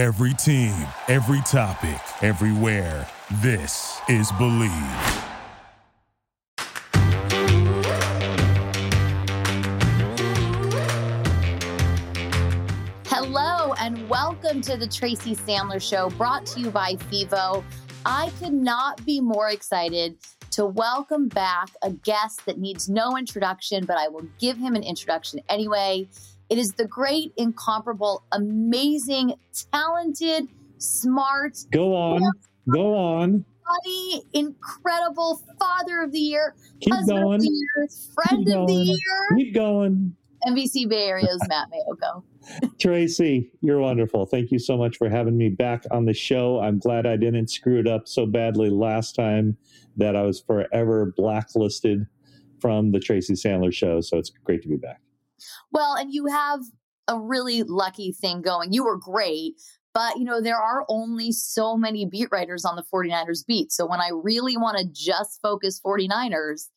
Every team, every topic, everywhere. This is Believe. Hello, and welcome to the Tracy Sandler Show, brought to you by FIVO. I could not be more excited to welcome back a guest that needs no introduction, but I will give him an introduction anyway. It is the great, incomparable, amazing, talented, smart, Go on. Go on. funny, incredible father of the year, Keep husband of going. the year, friend Keep of the year. Keep going. NBC Bay Area's Matt Maiocco. Tracy, you're wonderful. Thank you so much for having me back on the show. I'm glad I didn't screw it up so badly last time that I was forever blacklisted from the Tracy Sandler show. So it's great to be back. Well, and you have a really lucky thing going. You were great, but you know, there are only so many beat writers on the 49ers beat. So when I really want to just focus 49ers,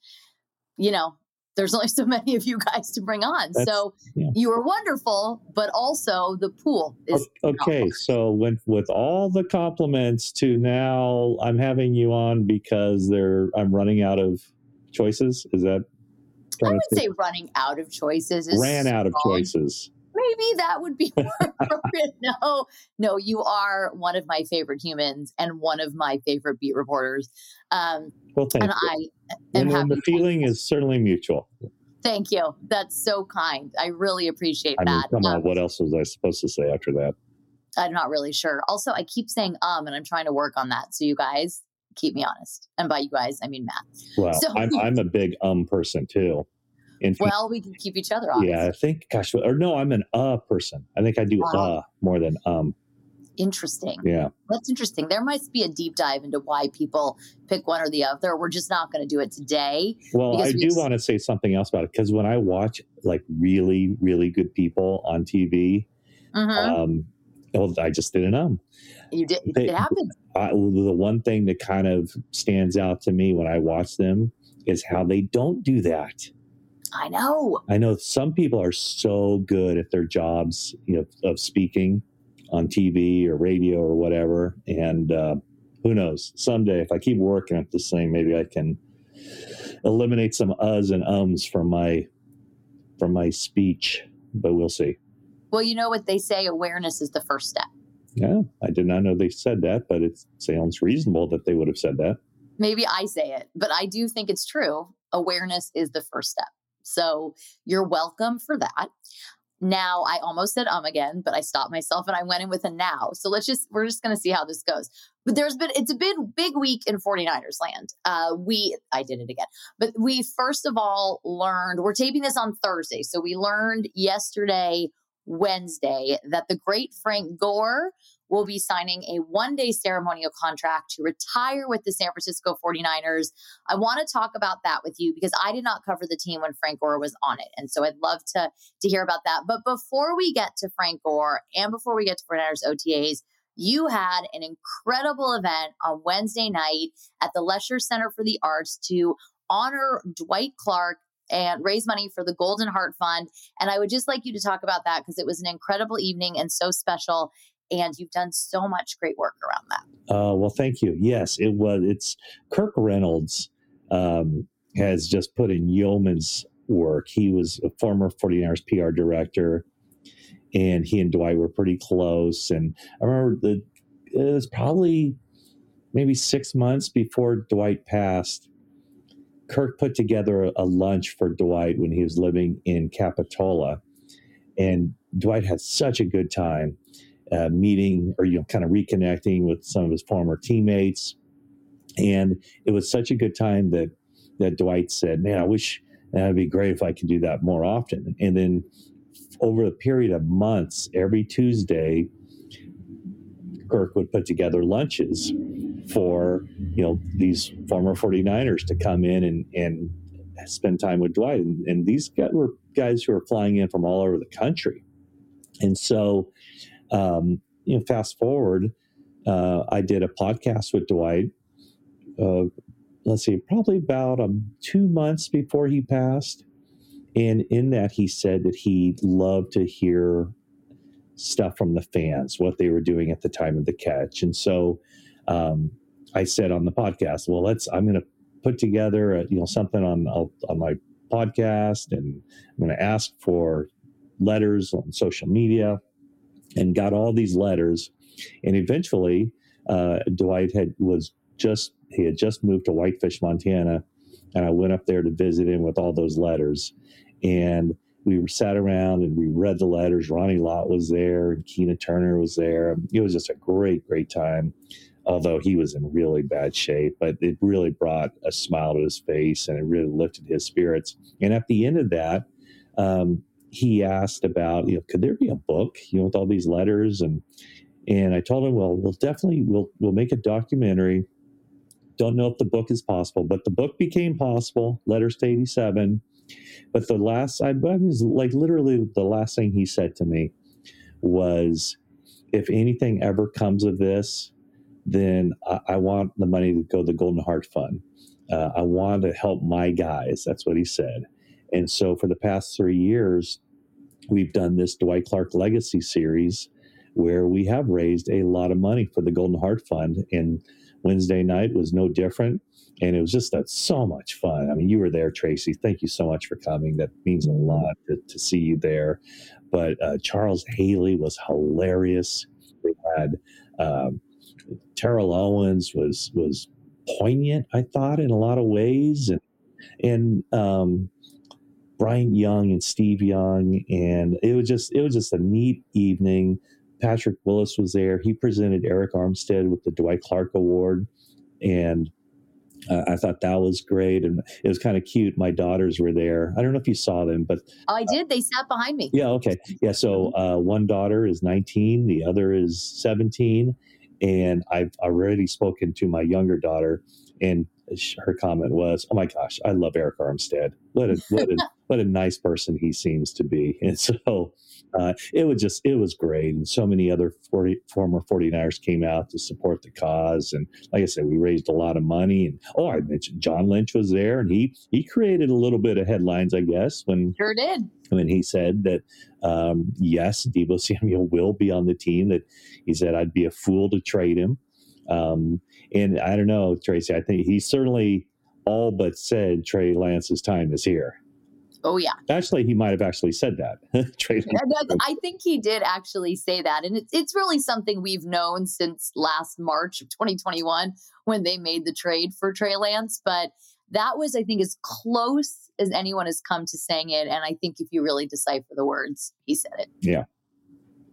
you know, there's only so many of you guys to bring on. That's- so yeah. you were wonderful, but also the pool is Okay, so when, with all the compliments to now, I'm having you on because they're I'm running out of choices. Is that I would say running out of choices is ran out of choices? maybe that would be more appropriate. No, no, you are one of my favorite humans and one of my favorite beat reporters. Um, Well, thank and you. I am and, and the feeling is certainly mutual. Thank you. That's so kind. I really appreciate I mean, that. come on, Um, what else was I supposed to say after that? I'm not really sure. Also, I keep saying um, and I'm trying to work on that. So you guys keep me honest. And by you guys, I mean Matt. Well, so- I'm I'm a big um person too. In Well, we can keep each other honest. yeah, I think, gosh, or no, I'm an uh person. I think I do Wow. uh more than um. Interesting. Yeah, That's interesting. There must be a deep dive into why people pick one or the other. We're just not going to do it today. well, I we do want to say something else about it because when I watch like really, really good people on TV, Mhm. um, well, I just did an um. you did. they- it happens. I, the one thing that kind of stands out to me when I watch them is how they don't do that. I know. I know some people are so good at their jobs, you know, of speaking on TV or radio or whatever. And uh, who knows? Someday, if I keep working at this thing, maybe I can eliminate some uhs and ums from my from my speech. But we'll see. Well, you know what they say awareness is the first step. Yeah, I did not know they said that, but it sounds reasonable that they would have said that. Maybe I say it, but I do think it's true. Awareness is the first step. So you're welcome for that. Now, I almost said um again, but I stopped myself and I went in with a now. So let's just, we're just going to see how this goes. But there's been, it's a big, big week in 49ers land. Uh, we, I did it again, but we first of all learned, we're taping this on Thursday. So we learned yesterday, Wednesday, that the great Frank Gore will be signing a one day ceremonial contract to retire with the San Francisco 49ers. I want to talk about that with you because I did not cover the team when Frank Gore was on it. And so I'd love to, to hear about that. But before we get to Frank Gore and before we get to 49ers OTAs, you had an incredible event on Wednesday night at the Lesher Center for the Arts to honor Dwight Clark and raise money for the Golden Heart Fund. And I would just like you to talk about that because it was an incredible evening and so special and you've done so much great work around that. Uh, well, thank you. Yes, it was. It's Kirk Reynolds um, has just put in yeoman's work. He was a former 49ers PR director, and he and Dwight were pretty close. And I remember the it was probably maybe six months before Dwight passed. Kirk put together a, lunch for Dwight when he was living in Capitola, and Dwight had such a good time uh, meeting or you know kind of reconnecting with some of his former teammates. And it was such a good time that that dwight said man i wish that'd be great if i could do that more often. And then over a period of months every tuesday kirk would put together lunches for you know these former 49ers to come in and and spend time with dwight and, and these guys were guys who were flying in from all over the country and so um, you know, fast forward, uh, I did a podcast with Dwight. Uh, let's see, probably about um, two months before he passed, and in that he said that he loved to hear stuff from the fans, what they were doing at the time of the catch. And so um, I said on the podcast, well, let's, I'm going to put together, a, you know, something on, on my podcast and I'm going to ask for letters on social media and got all these letters. And eventually, uh, Dwight had was just he had just moved to Whitefish, Montana, and I went up there to visit him with all those letters. And we sat around and we read the letters. Ronnie Lott was there, and Keena Turner was there. It was just a great, great time. Although he was in really bad shape, but it really brought a smile to his face and it really lifted his spirits. And at the end of that, um, he asked about, you know, could there be a book, you know, with all these letters and and I told him, well, we'll definitely we'll we'll make a documentary. Don't know if the book is possible, but the book became possible. Letters to eighty seven. But the last, I, I was like literally the last thing he said to me was, if anything ever comes of this, then I, I want the money to go to the Golden Heart Fund. Uh, I want to help my guys. That's what he said. And so for the past three years, we've done this Dwight Clark Legacy series where we have raised a lot of money for the Golden Heart Fund. And Wednesday night was no different. And it was just that so much fun. I mean, you were there, Tracy. Thank you so much for coming. That means a lot to, to see you there. But uh, Charles Haley was hilarious. We had um, Terrell Owens was was poignant, I thought, in a lot of ways, and and um, Bryant Young and Steve Young, and it was just it was just a neat evening. Patrick Willis was there. He presented Arik Armstead with the Dwight Clark Award, and uh, I thought that was great, and it was kind of cute. My daughters were there. I don't know if you saw them, but oh, I did. They sat behind me. Yeah. Okay. Yeah. So mm-hmm. uh, one daughter is 19, the other is 17, and I've already spoken to my younger daughter, and her comment was, "Oh my gosh, I love Arik Armstead. What a what a what a nice person he seems to be." And so uh, it was just it was great, and so many other 40, former 49ers came out to support the cause. And like I said, we raised a lot of money. And oh, I mentioned John Lynch was there, and he he created a little bit of headlines, I guess, when sure did when he said that um, yes, Deebo Samuel will be on the team. That he said I'd be a fool to trade him. Um, and I don't know, Tracy. I think he certainly all but said Trey Lance's time is here. Oh yeah. Actually, he might have actually said that. I think he did actually say that, and it's it's really something we've known since last March of 2021 when they made the trade for Trey Lance. But that was, I think, as close as anyone has come to saying it. And I think if you really decipher the words, he said it. Yeah.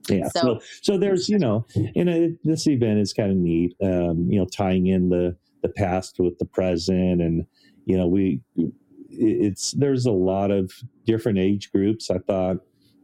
Yeah. So, so, so there's, you know, you know, this event is kind of neat, um, you know, tying in the, the past with the present. And, you know, we, it's, there's a lot of different age groups. I thought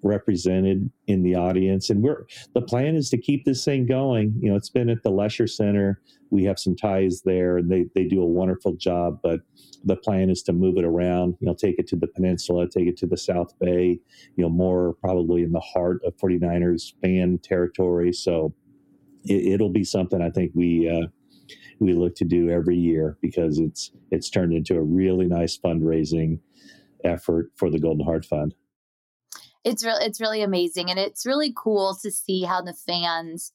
represented in the audience. And we're the plan is to keep this thing going. You know, it's been at the Lesher Center. We have some ties there, and they they do a wonderful job. But the plan is to move it around. You know, take it to the peninsula, take it to the South Bay. You know, more probably in the heart of 49ers fan territory. So it, will be something I think we. Uh, we look to do every year because it's it's turned into a really nice fundraising effort for the Golden Heart Fund. It's really it's really amazing and it's really cool to see how the fans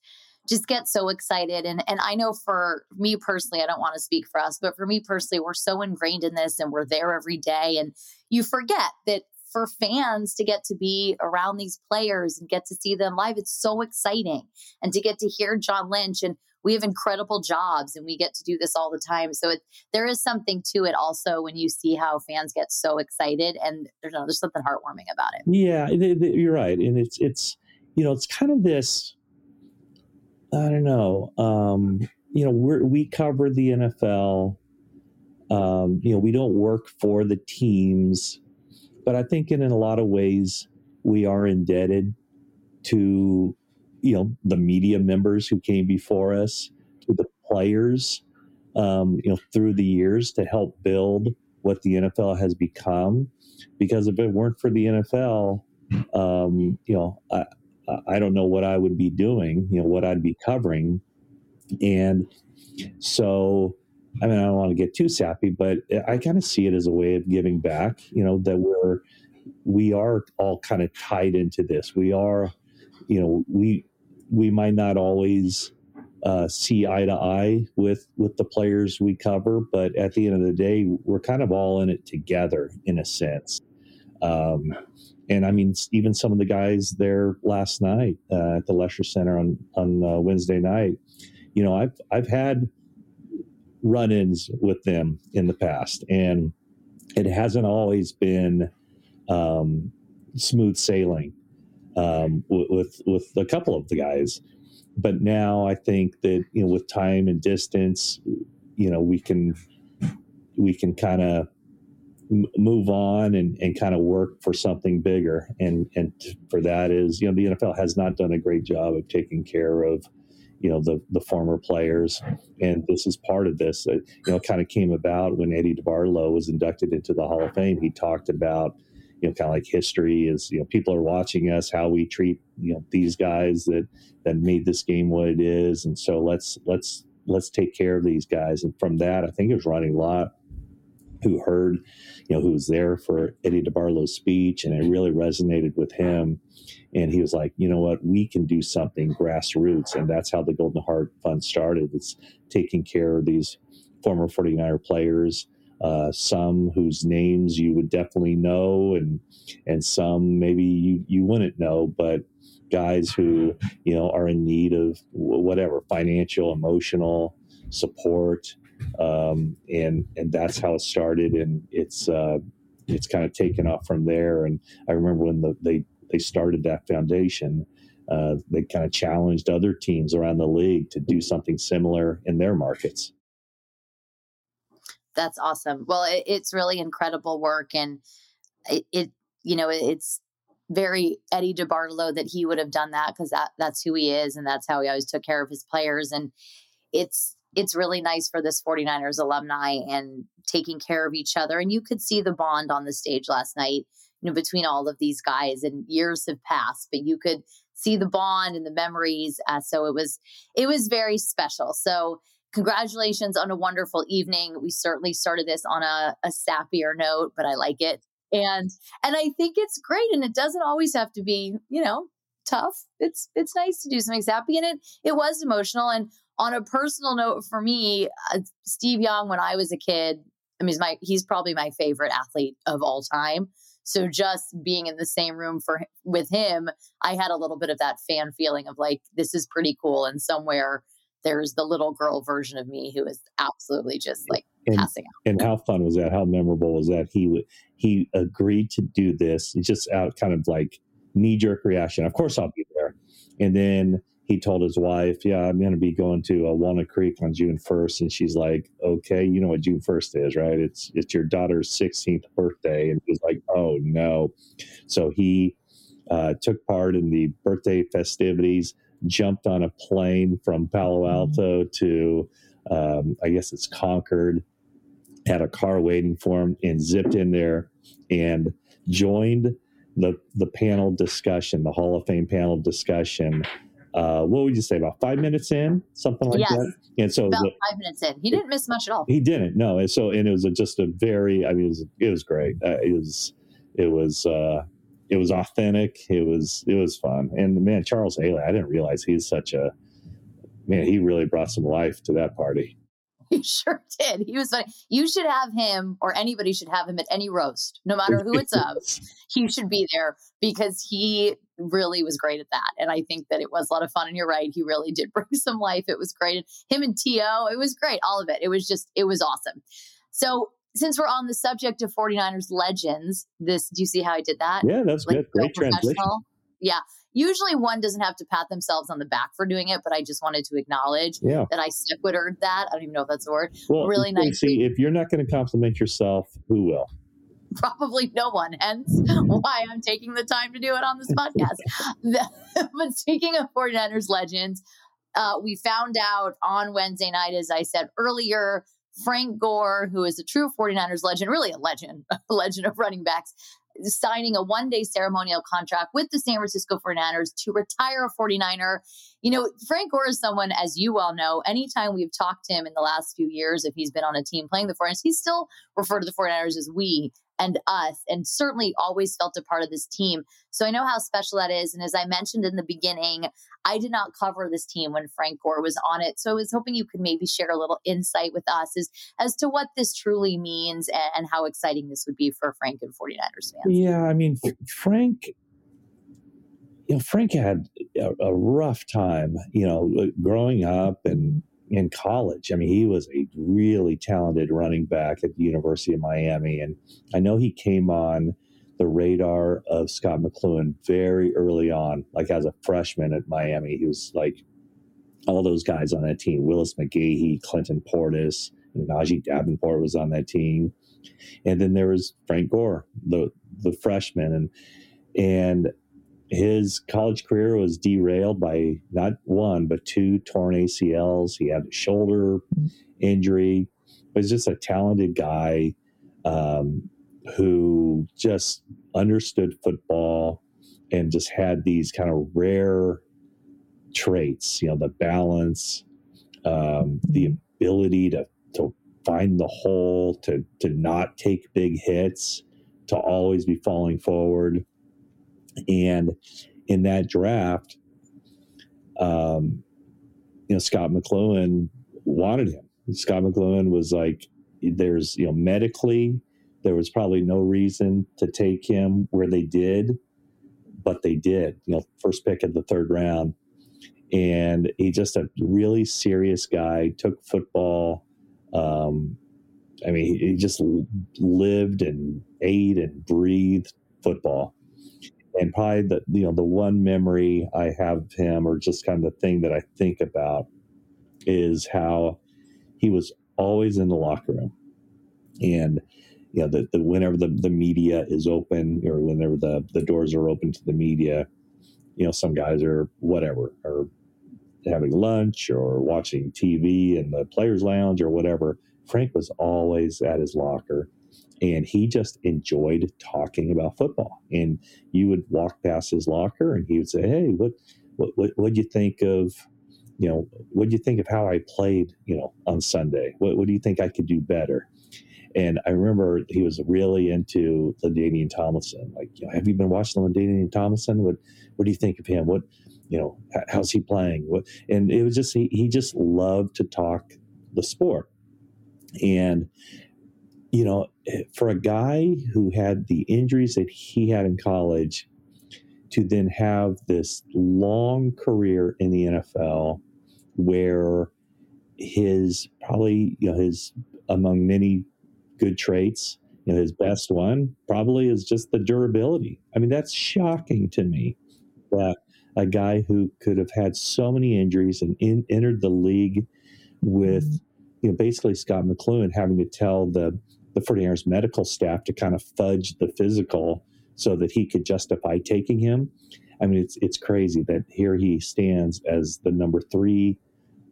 just get so excited and and I know for me personally I don't want to speak for us but for me personally we're so ingrained in this and we're there every day and you forget that for fans to get to be around these players and get to see them live it's so exciting and to get to hear John Lynch and we have incredible jobs and we get to do this all the time. So it, there is something to it also when you see how fans get so excited and there's, there's something heartwarming about it. Yeah, you're right. And it's, it's, you know, it's kind of this, I don't know, um, you know, we we cover the NFL. Um, you know, we don't work for the teams, but I think in, in a lot of ways we are indebted to you know the media members who came before us to the players um, you know through the years to help build what the NFL has become. Because if it weren't for the NFL um, you know I, I don't know what I would be doing you know what I'd be covering. And so I mean I don't want to get too sappy but I kind of see it as a way of giving back you know that we're we are all kind of tied into this. We are you know, we we might not always uh, see eye to eye with with the players we cover, but at the end of the day, we're kind of all in it together in a sense. Um, and I mean, even some of the guys there last night uh, at the Lesher Center on on uh, Wednesday night, you know, I've I've had run-ins with them in the past, and it hasn't always been um, smooth sailing um, with with a couple of the guys. But now I think that you know, with time and distance, you know, we can we can kind of move on and, and kind of work for something bigger. And and for that is you know the NFL has not done a great job of taking care of you know the the former players, and this is part of this. You know, kind of came about when Eddie DeBartolo was inducted into the Hall of Fame. He talked about you know kind of like history is you know people are watching us how we treat you know these guys that that made this game what it is. And so let's let's let's take care of these guys. And from that i think it was ronnie lott who heard you know who was there for eddie debartolo's speech and it really resonated with him. And he was like you know what? We can do something grassroots. And that's how the golden heart fund started. It's taking care of these former 49er players uh, some whose names you would definitely know, and and some maybe you you wouldn't know, but guys who you know are in need of whatever financial, emotional support, um, and and that's how it started, and it's uh, it's kind of taken off from there. And I remember when the, they they started that foundation. Uh, they kind of challenged other teams around the league to do something similar in their markets. That's awesome. Well, it, it's really incredible work, and it, it you know it's very Eddie DeBartolo that he would have done that because that that's who he is and that's how he always took care of his players and it's it's really nice for this 49ers alumni and taking care of each other and you could see the bond on the stage last night you know between all of these guys and years have passed but you could see the bond and the memories uh, so it was it was very special so congratulations on a wonderful evening. We certainly started this on a, a sappier note, but I like it. And and I think it's great. And it doesn't always have to be, you know, tough. It's it's nice to do something sappy. And it it was emotional. And on a personal note for me, uh, Steve Young, when I was a kid, I mean, he's my he's probably my favorite athlete of all time. So just being in the same room for with him, I had a little bit of that fan feeling of like this is pretty cool and somewhere there's the little girl version of me who is absolutely just like and, passing out. And how fun was that? How memorable was that? He he agreed to do this just out kind of like knee jerk reaction. Of course, I'll be there. And then he told his wife, "Yeah, I'm going to be going to uh, Walnut Creek on June 1st." And she's like, "Okay, you know what June 1st is, right? It's it's your daughter's 16th birthday." And he's like, "Oh no!" So he uh, took part in the birthday festivities jumped on a plane from Palo mm-hmm. Alto to, um, I guess it's Concord, had a car waiting for him, and zipped in there and joined the the panel discussion, the Hall of Fame panel discussion. Uh, what would you say about five minutes in, something like yes. that? And so about the, five minutes in, he didn't miss much at all. He didn't. No, and so and it was a, just a very. I mean, it was it was great. Uh, it was it was uh, it was authentic. It was it was fun. And man, Charles Haley, I didn't realize he's such a man. He really brought some life to that party. He sure did. He was funny. You should have him, or anybody should have him at any roast, no matter who it's of. he should be there because he really was great at that. And I think that it was a lot of fun. And you're right, he really did bring some life. It was great. Him and T.O., it was great. All of it. It was just, it was awesome. So since we're on the subject of 49ers legends, this do you see how I did that? Yeah, that's like, good. Great transition. Yeah. Usually one doesn't have to pat themselves on the back for doing it, but I just wanted to acknowledge yeah. that I stickwittered that. I don't even know if that's a word. Well, really nice. See, if you're not going to compliment yourself, who will? Probably no one, hence why I'm taking the time to do it on this podcast. but speaking of 49ers legends, uh, we found out on Wednesday night, as I said earlier, Frank Gore, who is a true 49ers legend, really a legend, a legend of running backs, signing a one day ceremonial contract with the San Francisco 49ers to retire a 49er. You know, Frank Gore is someone, as you well know, anytime we've talked to him in the last few years, if he's been on a team playing the 49ers, he's still referred to the 49ers as we. And us, and certainly always felt a part of this team. So I know how special that is. And as I mentioned in the beginning, I did not cover this team when Frank Gore was on it. So I was hoping you could maybe share a little insight with us as, as to what this truly means and, and how exciting this would be for Frank and 49ers fans. Yeah, I mean, Frank you know, Frank had a, a, rough time, you know, growing up and in college. I mean, he was a really talented running back at the University of Miami. And I know he came on the radar of Scott McCloughan very early on, like as a freshman at Miami. He was like all those guys on that team Willis McGahee, Clinton Portis, Najeh Davenport was on that team. And then there was Frank Gore, the the freshman. And and his college career was derailed by not one but two torn ACLs. He had a shoulder injury. He was just a talented guy um, who just understood football and just had these kind of rare traits. You know, the balance, um, the ability to to find the hole, to to not take big hits, to always be falling forward and in that draft, um, you know, Scott McCloughan wanted him. Scott McCloughan was like, there's, you know, medically, there was probably no reason to take him where they did, but they did, you know, first pick of the third round. And he just a really serious guy, took football. Um, I mean, he just lived and ate and breathed football and probably the you know the one memory I have of him, or just kind of the thing that I think about, is how he was always in the locker room, and you know the, whenever the, the media is open or whenever the the doors are open to the media, you know some guys are whatever are having lunch or watching TV in the players' lounge or whatever. Frank was always at his locker and he just enjoyed talking about football. And you would walk past his locker, and he would say, "Hey, what, what, what, what'd you think of, you know, what do you think of how I played, you know, on Sunday? What, what do you think I could do better?" And I remember he was really into LaDainian Tomlinson. Like, you know, have you been watching LaDainian Tomlinson? What, what do you think of him? What, you know, how's he playing? What, and it was just he, he just loved to talk the sport. And you know, eh, for a guy who had the injuries that he had in college to then have this long career in the NFL where his probably, you know, his among many good traits, you know, his best one probably is just the durability. I mean, that's shocking to me that a guy who could have had so many injuries and in, entered the league with, mm-hmm. you know, basically Scott McCloughan having to tell the the 49ers medical staff to kind of fudge the physical so that he could justify taking him. I mean, it's it's crazy that here he stands as the number three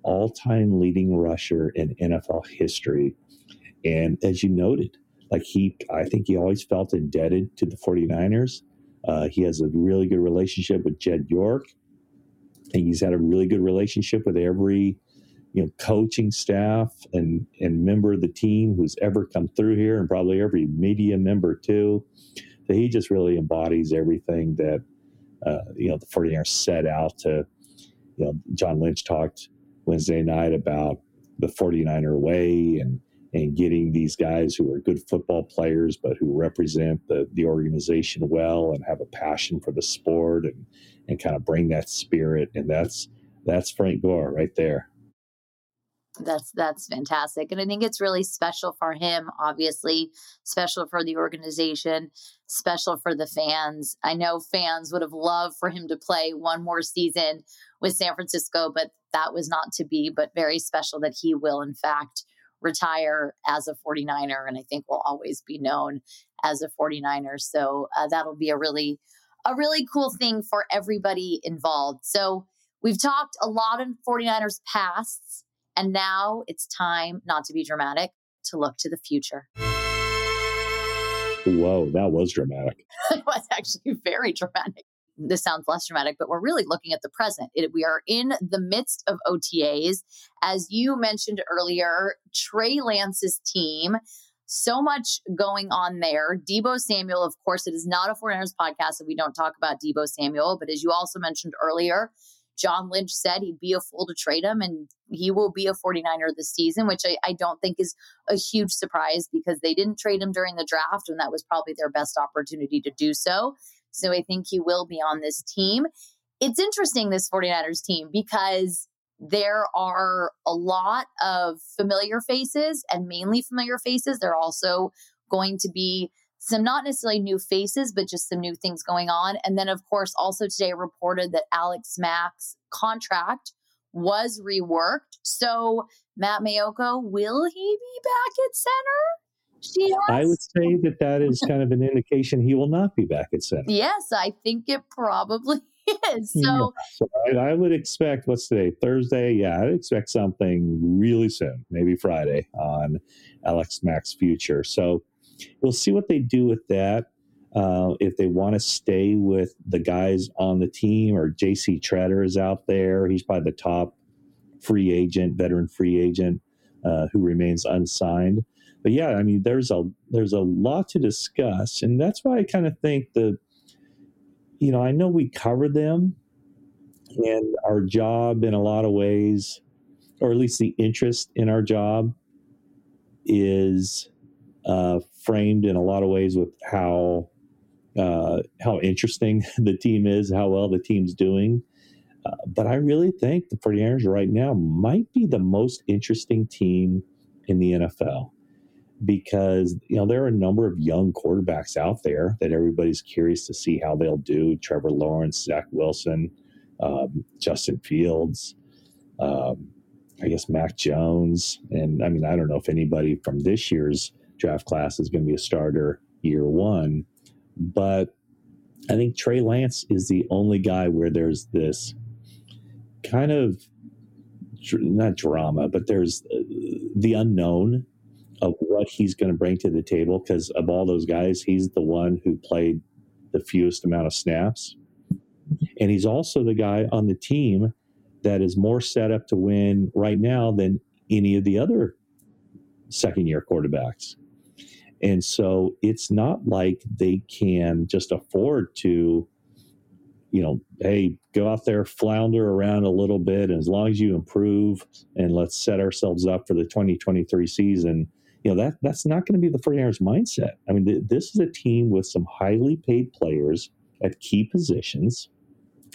all-time leading rusher in NFL history. And as you noted, like he, I think he always felt indebted to the 49ers. Uh, he has a really good relationship with Jed York. And he's had a really good relationship with every you know coaching staff and and member of the team who's ever come through here and probably every media member too he just really embodies everything that uh, you know the 49ers set out to you know john lynch talked wednesday night about the 49er way and and getting these guys who are good football players but who represent the the organization well and have a passion for the sport and and kind of bring that spirit. And that's that's frank gore right there that's that's fantastic and i think it's really special for him obviously special for the organization special for the fans. I know fans would have loved for him to play one more season with san francisco but that was not to be but very special that he will in fact retire as a 49er and i think will always be known as a 49er so uh, that'll be a really a really cool thing for everybody involved. So we've talked a lot in 49ers pasts and now it's time, not to be dramatic, to look to the future. Whoa, that was dramatic. it was actually very dramatic. This sounds less dramatic, but we're really looking at the present. It, we are in the midst of OTAs. As you mentioned earlier, Trey Lance's team so much going on there. Deebo Samuel, of course, it is not a 49ers podcast if we don't talk about Deebo Samuel. But as you also mentioned earlier, John Lynch said he'd be a fool to trade him, and he will be a 49er this season, which I, I don't think is a huge surprise because they didn't trade him during the draft, and that was probably their best opportunity to do so. So I think he will be on this team. It's interesting, this 49ers team, because there are a lot of familiar faces and mainly familiar faces. They're also going to be some not necessarily new faces, but just some new things going on. And then, of course, also today reported that Alex Mack's contract was reworked. So, Matt Maiocco, will he be back at center? She I would say that that is kind of an indication he will not be back at center. Yes, I think it probably is. So, yeah. so I, I, would expect what's today Thursday. Yeah, I'd expect something really soon, maybe Friday on Alex Mack's future. So we'll see what they do with that. Uh, if they want to stay with the guys on the team, or J.C. Tretter is out there, he's probably the top free agent, veteran free agent uh, who remains unsigned. But yeah, I mean, there's a there's a lot to discuss, and that's why I kind of think the, you know, I know we cover them, and our job in a lot of ways, or at least the interest in our job, is uh, framed in a lot of ways with how uh, how interesting the team is, how well the team's doing. Uh, but I really think the 49ers right now might be the most interesting team in the NFL because you know there are a number of young quarterbacks out there that everybody's curious to see how they'll do. Trevor Lawrence, Zach Wilson, um, Justin Fields, um, I guess Mac Jones, and I mean I don't know if anybody from this year's draft class is going to be a starter year one. But I think Trey Lance is the only guy where there's this kind of not drama, but there's uh, the unknown of what he's going to bring to the table because of all those guys, he's the one who played the fewest amount of snaps. And he's also the guy on the team that is more set up to win right now than any of the other second year quarterbacks. And so it's not like they can just afford to, you know, hey, go out there, flounder around a little bit. And as long as you improve and let's set ourselves up for the 2023 season, you know, that that's not going to be the 49ers mindset. I mean, th- this is a team with some highly paid players at key positions.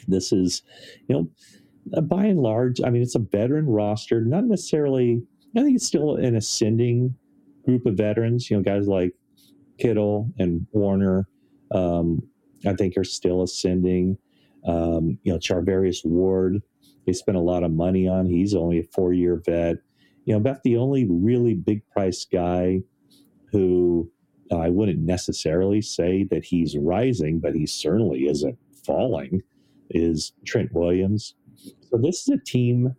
This is, you know, by and large, I mean, it's a veteran roster, not necessarily, I think it's still an ascending group of veterans, you know, guys like Kittle and Warner, um, I think are still ascending. Um, you know, Charvarius Ward, they spent a lot of money on. He's only a four year vet. You know, about the only really big price guy who uh, I wouldn't necessarily say that he's rising, but he certainly isn't falling, is Trent Williams. So this is a team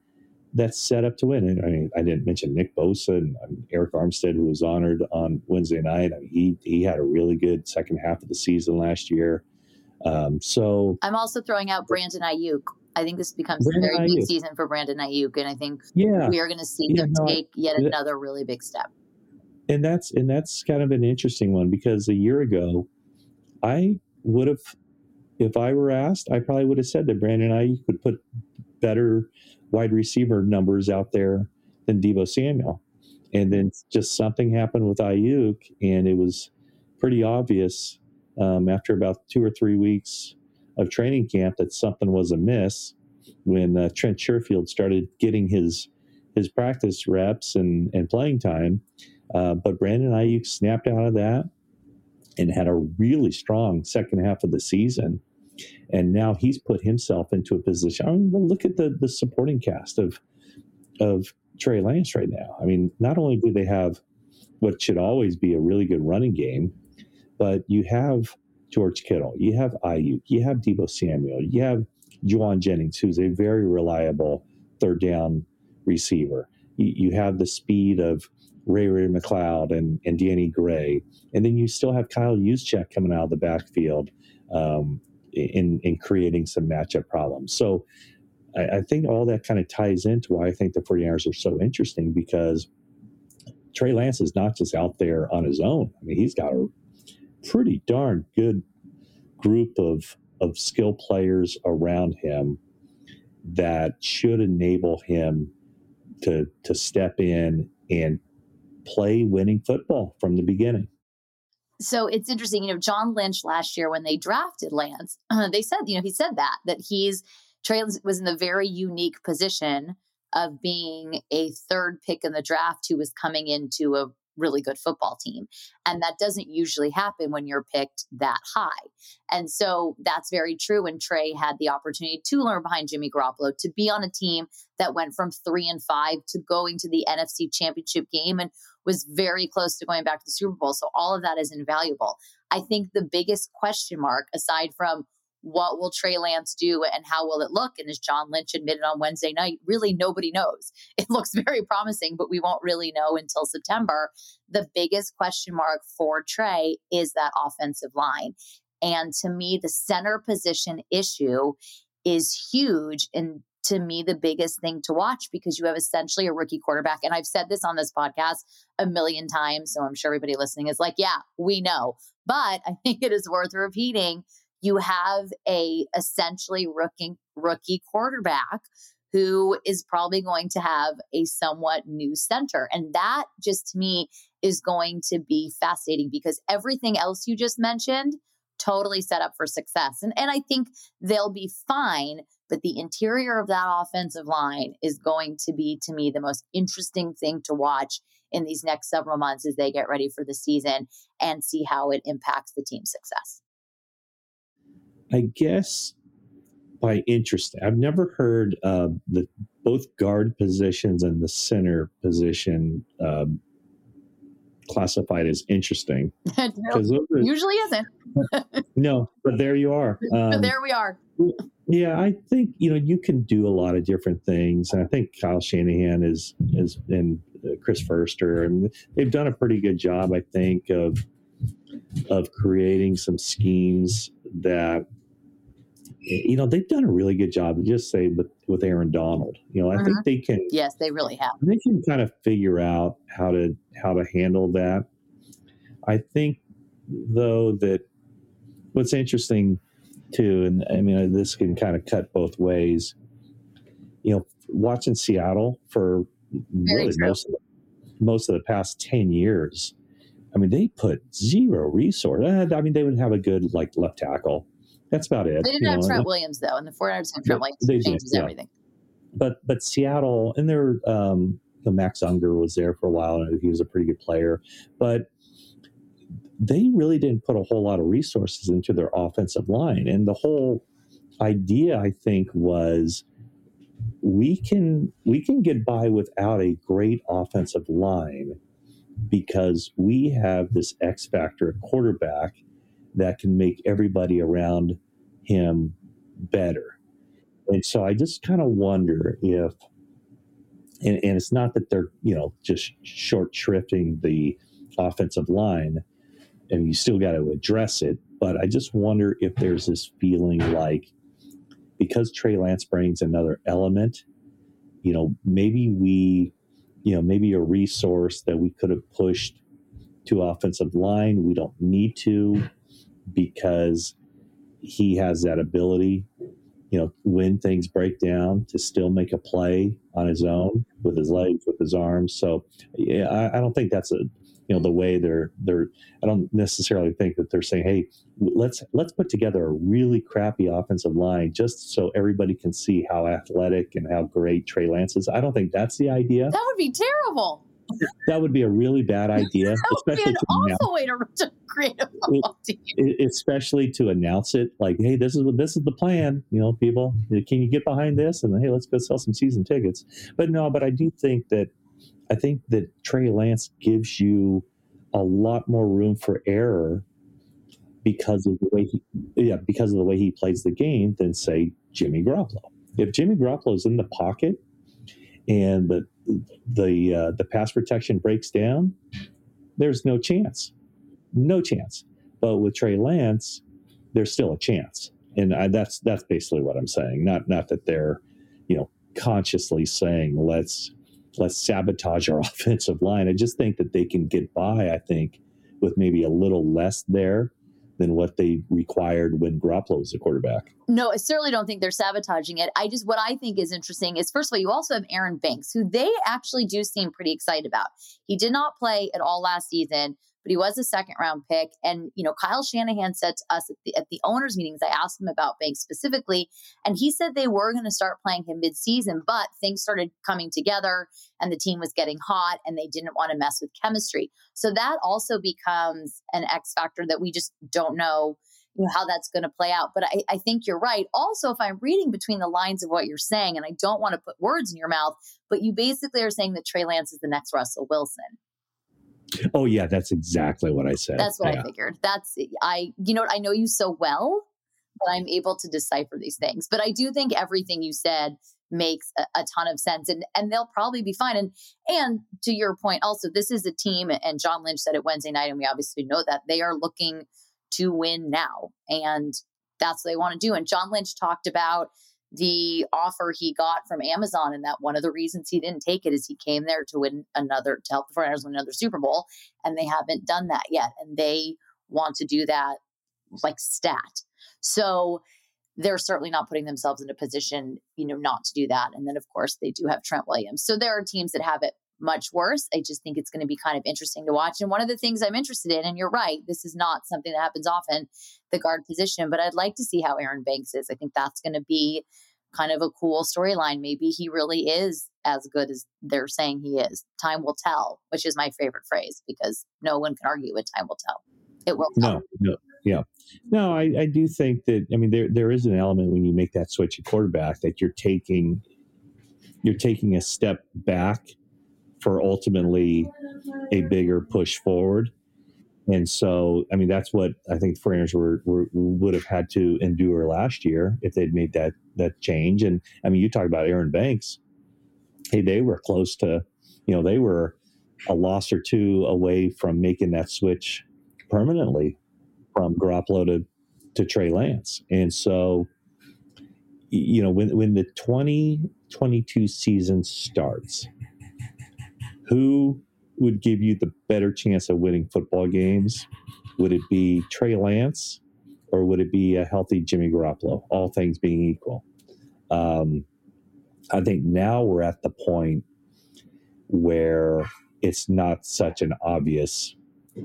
that's set up to win. And I mean, I didn't mention Nick Bosa and Arik Armstead, who was honored on Wednesday night. I mean, he he had a really good second half of the season last year. Um, so I'm also throwing out Brandon Aiyuk. I think this becomes Brandon a very big season for Brandon Aiyuk, and I think yeah. we are going to see yeah, him no, take yet another really big step. And that's and that's kind of an interesting one because a year ago, I would have, if I were asked, I probably would have said that Brandon Aiyuk would put better wide receiver numbers out there than Deebo Samuel. And then just something happened with Aiyuk, and it was pretty obvious um, after about two or three weeks of training camp that something was amiss when uh, Trent Sherfield started getting his his practice reps and, and playing time. Uh, but Brandon Aiyuk snapped out of that and had a really strong second half of the season and now he's put himself into a position. I mean, well, look at the the supporting cast of of Trey Lance right now. I mean, not only do they have what should always be a really good running game, but you have George Kittle, you have Aiyuk, you have Deebo Samuel, you have Jauan Jennings, who's a very reliable third down receiver. You, you have the speed of Ray Ray McCloud and, and Danny Gray. And then you still have Kyle Juszczyk coming out of the backfield. Um, in in creating some matchup problems. So I, I think all that kind of ties into why I think the 49ers are so interesting because Trey Lance is not just out there on his own. I mean, he's got a pretty darn good group of of skill players around him that should enable him to to step in and play winning football from the beginning. So it's interesting, you know, John Lynch last year when they drafted Lance, uh, they said, you know, he said that that he's Trey was in the very unique position of being a third pick in the draft who was coming into a really good football team. And that doesn't usually happen when you're picked that high. And so that's very true. And Trey had the opportunity to learn behind Jimmy Garoppolo, to be on a team that went from three and five to going to the NFC championship game and was very close to going back to the Super Bowl. So all of that is invaluable. I think the biggest question mark, aside from what will Trey Lance do and how will it look? And as John Lynch admitted on Wednesday night, really nobody knows. It looks very promising, but we won't really know until September. The biggest question mark for Trey is that offensive line. And to me, the center position issue is huge. And to me, the biggest thing to watch because you have essentially a rookie quarterback. And I've said this on this podcast a million times. So I'm sure everybody listening is like, yeah, we know. But I think it is worth repeating you have a essentially rookie rookie quarterback who is probably going to have a somewhat new center. And that just to me is going to be fascinating because everything else you just mentioned totally set up for success. And and I think they'll be fine, but the interior of that offensive line is going to be to me the most interesting thing to watch in these next several months as they get ready for the season and see how it impacts the team's success. I guess by interesting. I've never heard uh, the both guard positions and the center position um, classified as interesting. no, usually isn't. no, but there you are. Um, there we are. Yeah, I think you know you can do a lot of different things, and I think Kyle Shanahan is is and uh, Chris Foerster, and they've done a pretty good job, I think, of of creating some schemes that you know they've done a really good job just say with with aaron donald you know i think mm-hmm. they can yes they really have. They can kind of figure out how to how to handle that. I think though that what's interesting too and i mean this can kind of cut both ways you know watching seattle for really most of the, most of the past 10 years i mean they put zero resource i mean they would have a good like left tackle that's about it. They didn't have know. Trent Williams though, and the 49ers have Trent Williams. They changes did, yeah. everything. But but Seattle and their um, the Max Unger was there for a while, and he was a pretty good player. But they really didn't put a whole lot of resources into their offensive line, and the whole idea, I think, was we can we can get by without a great offensive line because we have this X factor quarterback that can make everybody around him better. And so I just kind of wonder if, and, and it's not that they're, you know, just short shrifting the offensive line, and you still got to address it. But I just wonder if there's this feeling like because Trey Lance brings another element, you know, maybe we, you know, maybe a resource that we could have pushed to offensive line, we don't need to because he has that ability, you know, when things break down to still make a play on his own with his legs, with his arms. So, yeah, I, I don't think that's a you know the way they're they're i don't necessarily think that they're saying hey let's let's put together a really crappy offensive line just so everybody can see how athletic and how great trey lance is. I don't think that's the idea. That would be terrible that would be a really bad idea. that would especially be an awful way to, to create a football team. Especially to announce it, like, "Hey, this is what this is the plan." You know, people, can you get behind this? And hey, let's go sell some season tickets. But no, but I do think that I think that Trey Lance gives you a lot more room for error because of the way he, yeah, because of the way he plays the game than say Jimmy Garoppolo. If Jimmy Garoppolo is in the pocket and the the uh, the pass protection breaks down, there's no chance, no chance. But with Trey Lance, there's still a chance, and I, that's that's basically what I'm saying. Not not that they're, you know, consciously saying let's let's sabotage our offensive line. I just think that they can get by, I think, with maybe a little less there than what they required when Garoppolo was the quarterback. No, I certainly don't think they're sabotaging it. I just, what I think is interesting is, first of all, you also have Aaron Banks, who they actually do seem pretty excited about. He did not play at all last season, but he was a second round pick. And, you know, Kyle Shanahan said to us at the, at the owners' meetings, I asked him about Banks specifically, and he said they were going to start playing him midseason, but things started coming together and the team was getting hot and they didn't want to mess with chemistry. So that also becomes an X factor that we just don't know how that's going to play out. But I, I, think you're right. Also, if I'm reading between the lines of what you're saying, and I don't want to put words in your mouth, but you basically are saying that Trey Lance is the next Russell Wilson. Oh yeah, that's exactly what I said. That's what yeah. I figured. That's I you know I know you so well that I'm able to decipher these things. But I do think everything you said makes a, a, ton of sense and and they'll probably be fine and and to your point also this is a team and John Lynch said it Wednesday night and we obviously know that they are looking to win now and that's what they want to do and John Lynch talked about the offer he got from Amazon and that one of the reasons he didn't take it is he came there to win another to help the 49ers win another Super Bowl and they haven't done that yet and they want to do that like stat. So they're certainly not putting themselves in a position, you know, not to do that. And then of course they do have Trent Williams. So there are teams that have it much worse. I just think it's going to be kind of interesting to watch. And one of the things I'm interested in, and you're right, this is not something that happens often, the guard position, but I'd like to see how Aaron Banks is. I think that's going to be kind of a cool storyline. Maybe he really is as good as they're saying he is. Time will tell, which is my favorite phrase because no one can argue with time will tell. It will. No, no, yeah, no. I, I do think that. I mean, there there is an element when you make that switch at quarterback that you're taking you're taking a step back for ultimately a bigger push forward. And so, I mean, that's what I think 49ers were, were, would have had to endure last year if they'd made that that change. And I mean, you talk about Aaron Banks. Hey, they were close to, you know, they were a loss or two away from making that switch permanently from Garoppolo to, to Trey Lance. And so, you know, when when the 2022 season starts, who would give you the better chance of winning football games? Would it be Trey Lance or would it be a healthy Jimmy Garoppolo? All things being equal. Um, I think now we're at the point where it's not such an obvious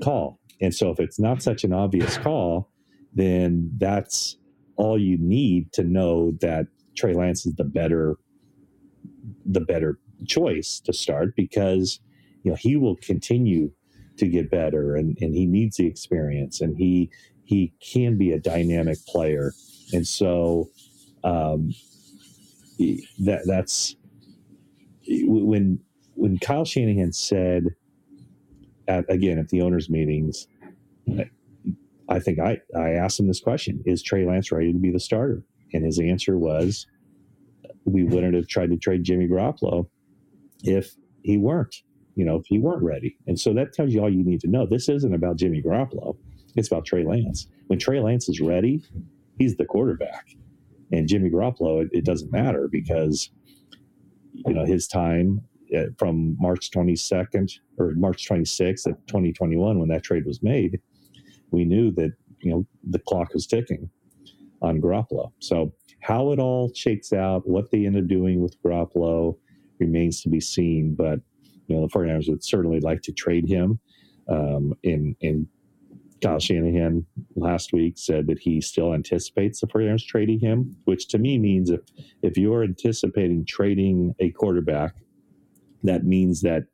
call. And so if it's not such an obvious call, then that's all you need to know that Trey Lance is the better the better choice to start because you know he will continue to get better and, and he needs the experience and he he can be a dynamic player. And so um, that that's when when Kyle Shanahan said at, again at the owners meetings I think I, I asked him this question is Trey Lance ready to be the starter? And his answer was we wouldn't have tried to trade Jimmy Garoppolo if he weren't, you know, if he weren't ready. And so that tells you all you need to know. This isn't about Jimmy Garoppolo. It's about Trey Lance. When Trey Lance is ready, he's the quarterback. And Jimmy Garoppolo, it, it doesn't matter because, you know, his time uh, from March 22nd or March 26th of 2021, when that trade was made, we knew that, you know, the clock was ticking on Garoppolo. So how it all shakes out, what they end up doing with Garoppolo, remains to be seen. But you know, the 49ers would certainly like to trade him. Um, and, and Kyle Shanahan last week said that he still anticipates the 49ers trading him, which to me means if if you're anticipating trading a quarterback, that means that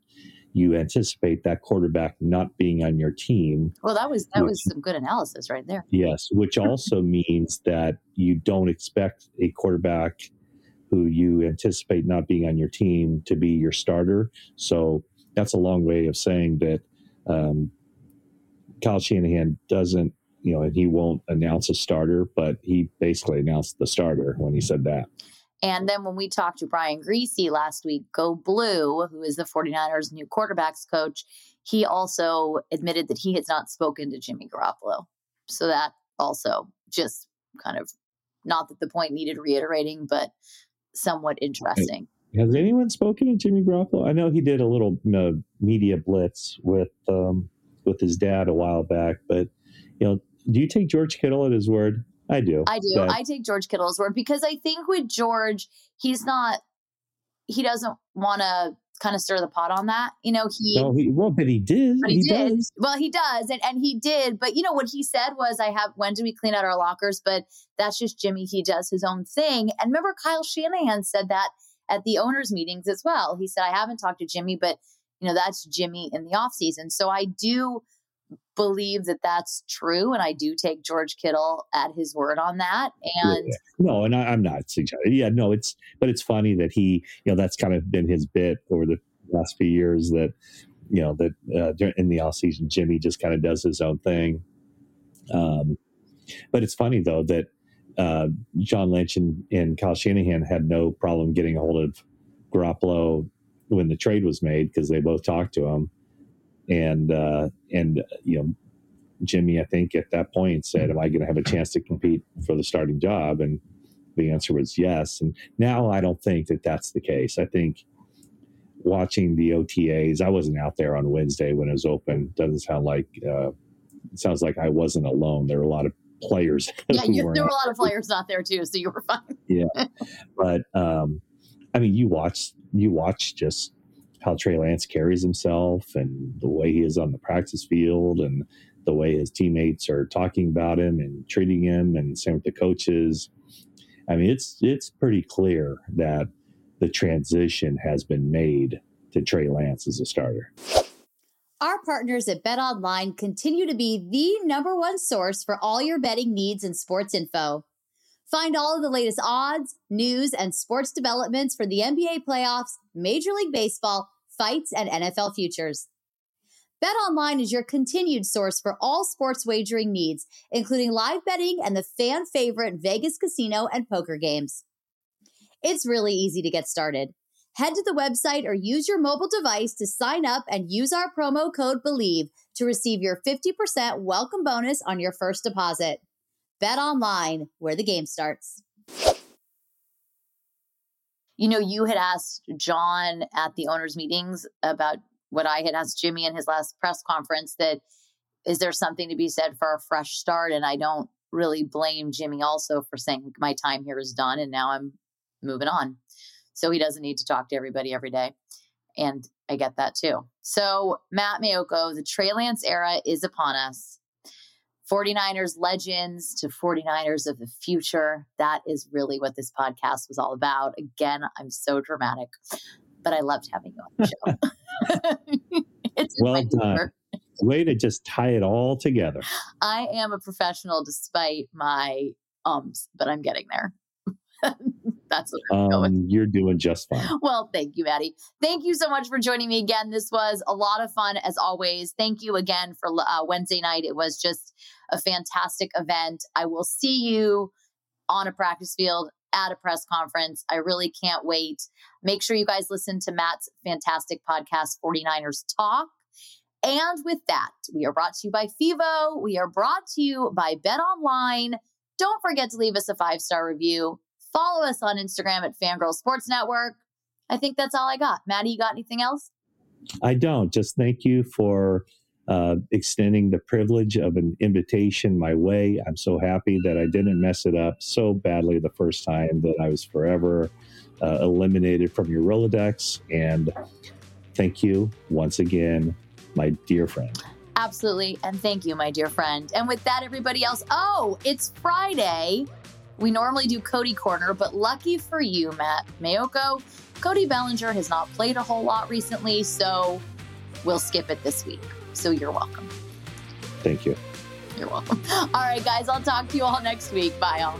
you anticipate that quarterback not being on your team. Well, that was that which, was some good analysis right there. Yes, which also means that you don't expect a quarterback who you anticipate not being on your team to be your starter. So that's a long way of saying that um, Kyle Shanahan doesn't, you know, he won't announce a starter, but he basically announced the starter when he said that. And then when we talked to Brian Griese last week, Go Blue, who is the 49ers' new quarterbacks coach, he also admitted that he has not spoken to Jimmy Garoppolo. So that also just kind of not that the point needed reiterating, but somewhat interesting. Has anyone spoken to Jimmy Garoppolo? I know he did a little uh, media blitz with um, with his dad a while back, but you know, do you take George Kittle at his word? I do. I do. But... I take George Kittle's word because I think with George, he's not. He doesn't want to kind of stir the pot on that. You know, he no, he well, but he did. But he, he did. Does. Well, he does, and and he did. But you know what he said was, "I have when do we clean out our lockers?" But that's just Jimmy. He does his own thing. And remember, Kyle Shanahan said that at the owners' meetings as well. He said, "I haven't talked to Jimmy, but you know that's Jimmy in the off season." So I do believe that that's true, and I do take George Kittle at his word on that. And yeah. no, and I, am not suggesting. Yeah, no, it's but it's funny that he, you know, that's kind of been his bit over the last few years that you know that uh, in the off season, Jimmy just kind of does his own thing. Um, but it's funny though that uh, John Lynch and, and Kyle Shanahan had no problem getting a hold of Garoppolo when the trade was made because they both talked to him and uh, and you know Jimmy, I think at that point said, "Am I going to have a chance to compete for the starting job?" And the answer was yes. And now I don't think that that's the case. I think watching the OTAs, I wasn't out there on Wednesday when it was open. Doesn't sound like uh, it sounds like I wasn't alone. There were a lot of players. Yeah, you, there were a lot of players out there too, so you were fine. yeah, but um, I mean, you watch you watch just how Trey Lance carries himself and the way he is on the practice field and the way his teammates are talking about him and treating him and same with the coaches. I mean, it's it's pretty clear that the transition has been made to Trey Lance as a starter. Our partners at Bet Online continue to be the number one source for all your betting needs and sports info. Find all of the latest odds, news, and sports developments for the NBA playoffs, Major League Baseball, fights, and NFL futures. BetOnline is your continued source for all sports wagering needs, including live betting and the fan favorite Vegas casino and poker games. It's really easy to get started. Head to the website or use your mobile device to sign up and use our promo code BELIEVE to receive your 50% welcome bonus on your first deposit. Bet online, where the game starts you know, you had asked John at the owners' meetings about what I had asked Jimmy in his last press conference that is there something to be said for a fresh start? And I don't really blame Jimmy also for saying my time here is done and now I'm moving on. So he doesn't need to talk to everybody every day. And I get that too. So, Matt Maiocco, the Trey Lance era is upon us. 49ers legends to 49ers of the future. That is really what this podcast was all about. Again, I'm so dramatic, but I loved having you on the show. it's well done. Way to just tie it all together. I am a professional despite my ums, but I'm getting there. That's what I'm um, You're doing just fine. Well, thank you, Maddie. Thank you so much for joining me again. This was a lot of fun as always. Thank you again for uh, Wednesday night. It was just a fantastic event. I will see you on a practice field at a press conference. I really can't wait. Make sure you guys listen to Matt's fantastic podcast, 49ers Talk. And with that, we are brought to you by FIVO. We are brought to you by Bet Online. Don't forget to leave us a five star review. Follow us on Instagram at Fangirl Sports Network. I think that's all I got. Maddie, you got anything else? I don't. Just thank you for uh, extending the privilege of an invitation my way. I'm so happy that I didn't mess it up so badly the first time that I was forever uh, eliminated from your Rolodex. And thank you once again, my dear friend. Absolutely. And thank you, my dear friend. And with that, everybody else, oh, it's Friday. We normally do Cody Corner, but lucky for you, Matt Maiocco, Cody Bellinger has not played a whole lot recently, so we'll skip it this week. So you're welcome. Thank you. You're welcome. All right, guys, I'll talk to you all next week. Bye, all.